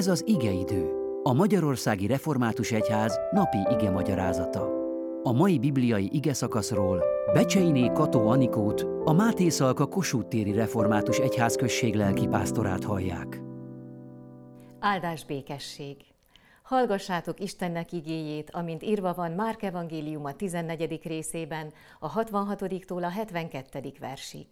Ez az igeidő, a Magyarországi Református Egyház napi ige magyarázata. A mai bibliai ige szakaszról Becseiné Kató Anikót, a Máté Szalka Kossuth téri Református Egyházközség lelkipásztorát hallják. Áldás békesség! Hallgassátok Istennek igéjét, amint írva van Márk Evangélium a 14. részében, a 66-tól a 72. versig.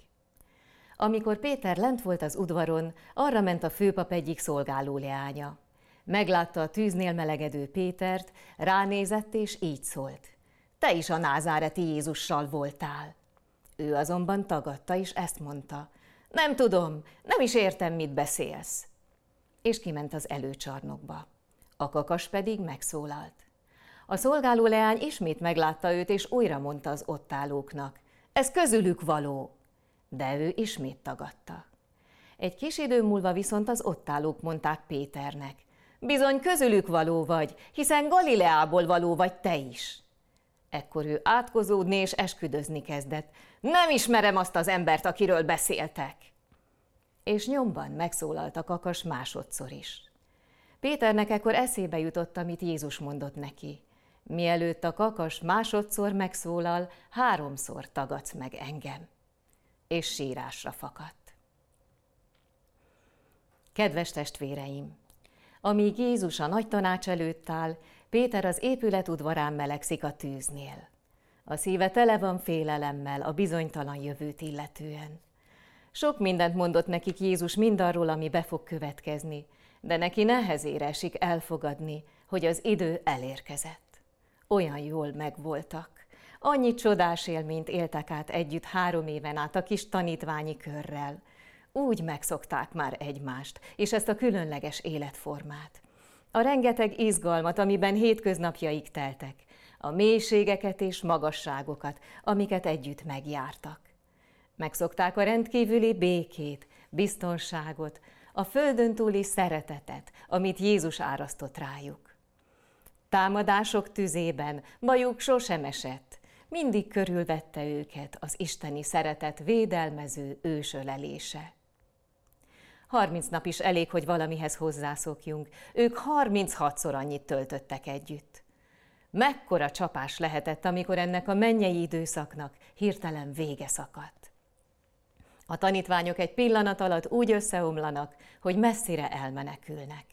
Amikor Péter lent volt az udvaron, arra ment a főpap egyik szolgáló leánya. Meglátta a tűznél melegedő Pétert, ránézett és így szólt. Te is a názáreti Jézussal voltál. Ő azonban tagadta, és ezt mondta. Nem tudom, nem is értem, mit beszélsz. És kiment az előcsarnokba. A kakas pedig megszólalt. A szolgáló leány ismét meglátta őt, és újra mondta az ott állóknak. Ez közülük való. De ő ismét tagadta. Egy kis idő múlva viszont az ott állók mondták Péternek. Bizony közülük való vagy, hiszen Galileából való vagy te is. Ekkor ő átkozódni és esküdözni kezdett. Nem ismerem azt az embert, akiről beszéltek. És nyomban megszólalt a kakas másodszor is. Péternek ekkor eszébe jutott, amit Jézus mondott neki. Mielőtt a kakas másodszor megszólal, háromszor tagadsz meg engem. És sírásra fakadt. Kedves testvéreim! Amíg Jézus a nagy tanács előtt áll, Péter az épület udvarán melegszik a tűznél. A szíve tele van félelemmel a bizonytalan jövőt illetően. Sok mindent mondott nekik Jézus mindarról, ami be fog következni, de neki nehezére esik elfogadni, hogy az idő elérkezett. Olyan jól megvoltak. Annyi csodás élményt éltek át együtt három éven át a kis tanítványi körrel. Úgy megszokták már egymást, és ezt a különleges életformát. A rengeteg izgalmat, amiben hétköznapjaik teltek, a mélységeket és magasságokat, amiket együtt megjártak. Megszokták a rendkívüli békét, biztonságot, a földön túli szeretetet, amit Jézus árasztott rájuk. Támadások tüzében bajuk sosem esett, mindig körülvette őket az isteni szeretet védelmező ősölelése. Harminc nap is elég, hogy valamihez hozzászokjunk. Ők harminchatszor annyit töltöttek együtt. Mekkora csapás lehetett, amikor ennek a mennyei időszaknak hirtelen vége szakadt. A tanítványok egy pillanat alatt úgy összeomlanak, hogy messzire elmenekülnek.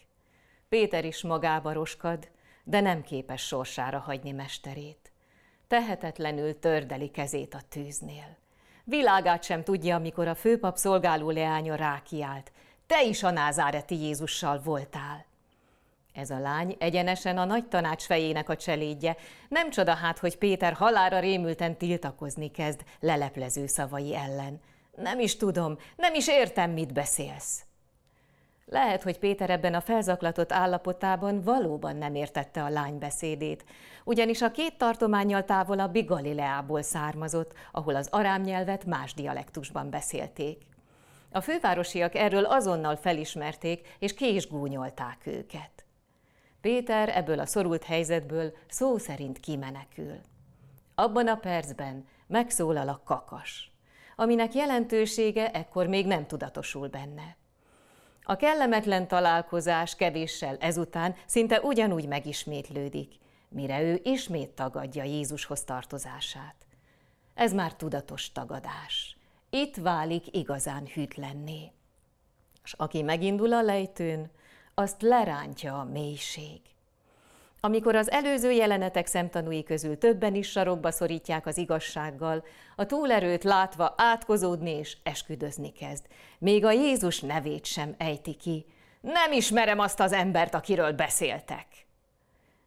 Péter is magába roskad, de nem képes sorsára hagyni mesterét. Tehetetlenül tördeli kezét a tűznél. Világát sem tudja, amikor a főpap szolgáló leánya rákiált. Te is a názáreti Jézussal voltál. Ez a lány egyenesen a nagy tanács fejének a cselédje. Nem csoda hát, hogy Péter halára rémülten tiltakozni kezd leleplező szavai ellen. Nem is tudom, nem is értem, mit beszélsz. Lehet, hogy Péter ebben a felzaklatott állapotában valóban nem értette a lány beszédét, ugyanis a két tartományjal távolabbi Galileából származott, ahol az arám nyelvet más dialektusban beszélték. A fővárosiak erről azonnal felismerték, és ki is gúnyolták őket. Péter ebből a szorult helyzetből szó szerint kimenekül. Abban a percben megszólal a kakas, aminek jelentősége ekkor még nem tudatosul benne. A kellemetlen találkozás kevéssel ezután szinte ugyanúgy megismétlődik, mire ő ismét tagadja Jézushoz tartozását. Ez már tudatos tagadás. Itt válik igazán hűtlenné. És aki megindul a lejtőn, azt lerántja a mélység. Amikor az előző jelenetek szemtanúi közül többen is sarokba szorítják az igazsággal, a túlerőt látva átkozódni és esküdözni kezd. Még a Jézus nevét sem ejti ki. Nem ismerem azt az embert, akiről beszéltek.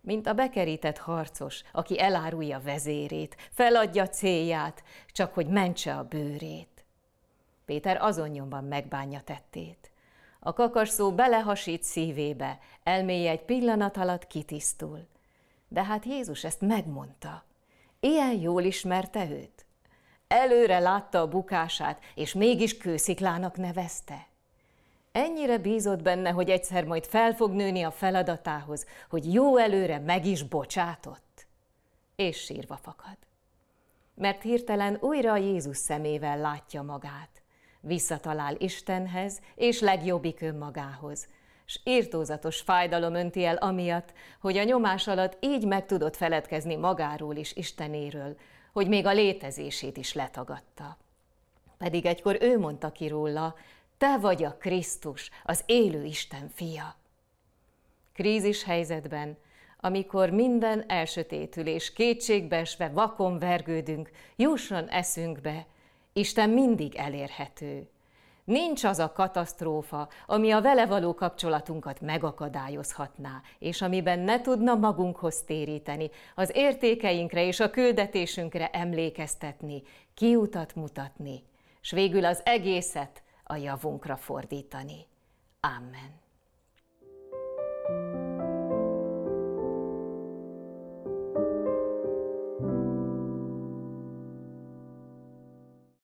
Mint a bekerített harcos, aki elárulja vezérét, feladja célját, csak hogy mentse a bőrét. Péter azon nyomban megbánja tettét. A kakas szó belehasít szívébe, elméje egy pillanat alatt kitisztul. De hát Jézus ezt megmondta. Ilyen jól ismerte őt. Előre látta a bukását, és mégis kősziklának nevezte. Ennyire bízott benne, hogy egyszer majd fel fog nőni a feladatához, hogy jó előre meg is bocsátott. És sírva fakad. Mert hirtelen újra Jézus szemével látja magát visszatalál Istenhez és legjobbik önmagához. s írtózatos fájdalom önti el amiatt, hogy a nyomás alatt így meg tudott feledkezni magáról is Istenéről, hogy még a létezését is letagadta. Pedig egykor ő mondta ki róla, te vagy a Krisztus, az élő Isten fia. Krízis helyzetben, amikor minden elsötétül és kétségbeesve vakon vergődünk, jusson eszünkbe, Isten mindig elérhető. Nincs az a katasztrófa, ami a vele való kapcsolatunkat megakadályozhatná, és amiben ne tudna magunkhoz téríteni, az értékeinkre és a küldetésünkre emlékeztetni, kiutat mutatni, s végül az egészet a javunkra fordítani. Amen.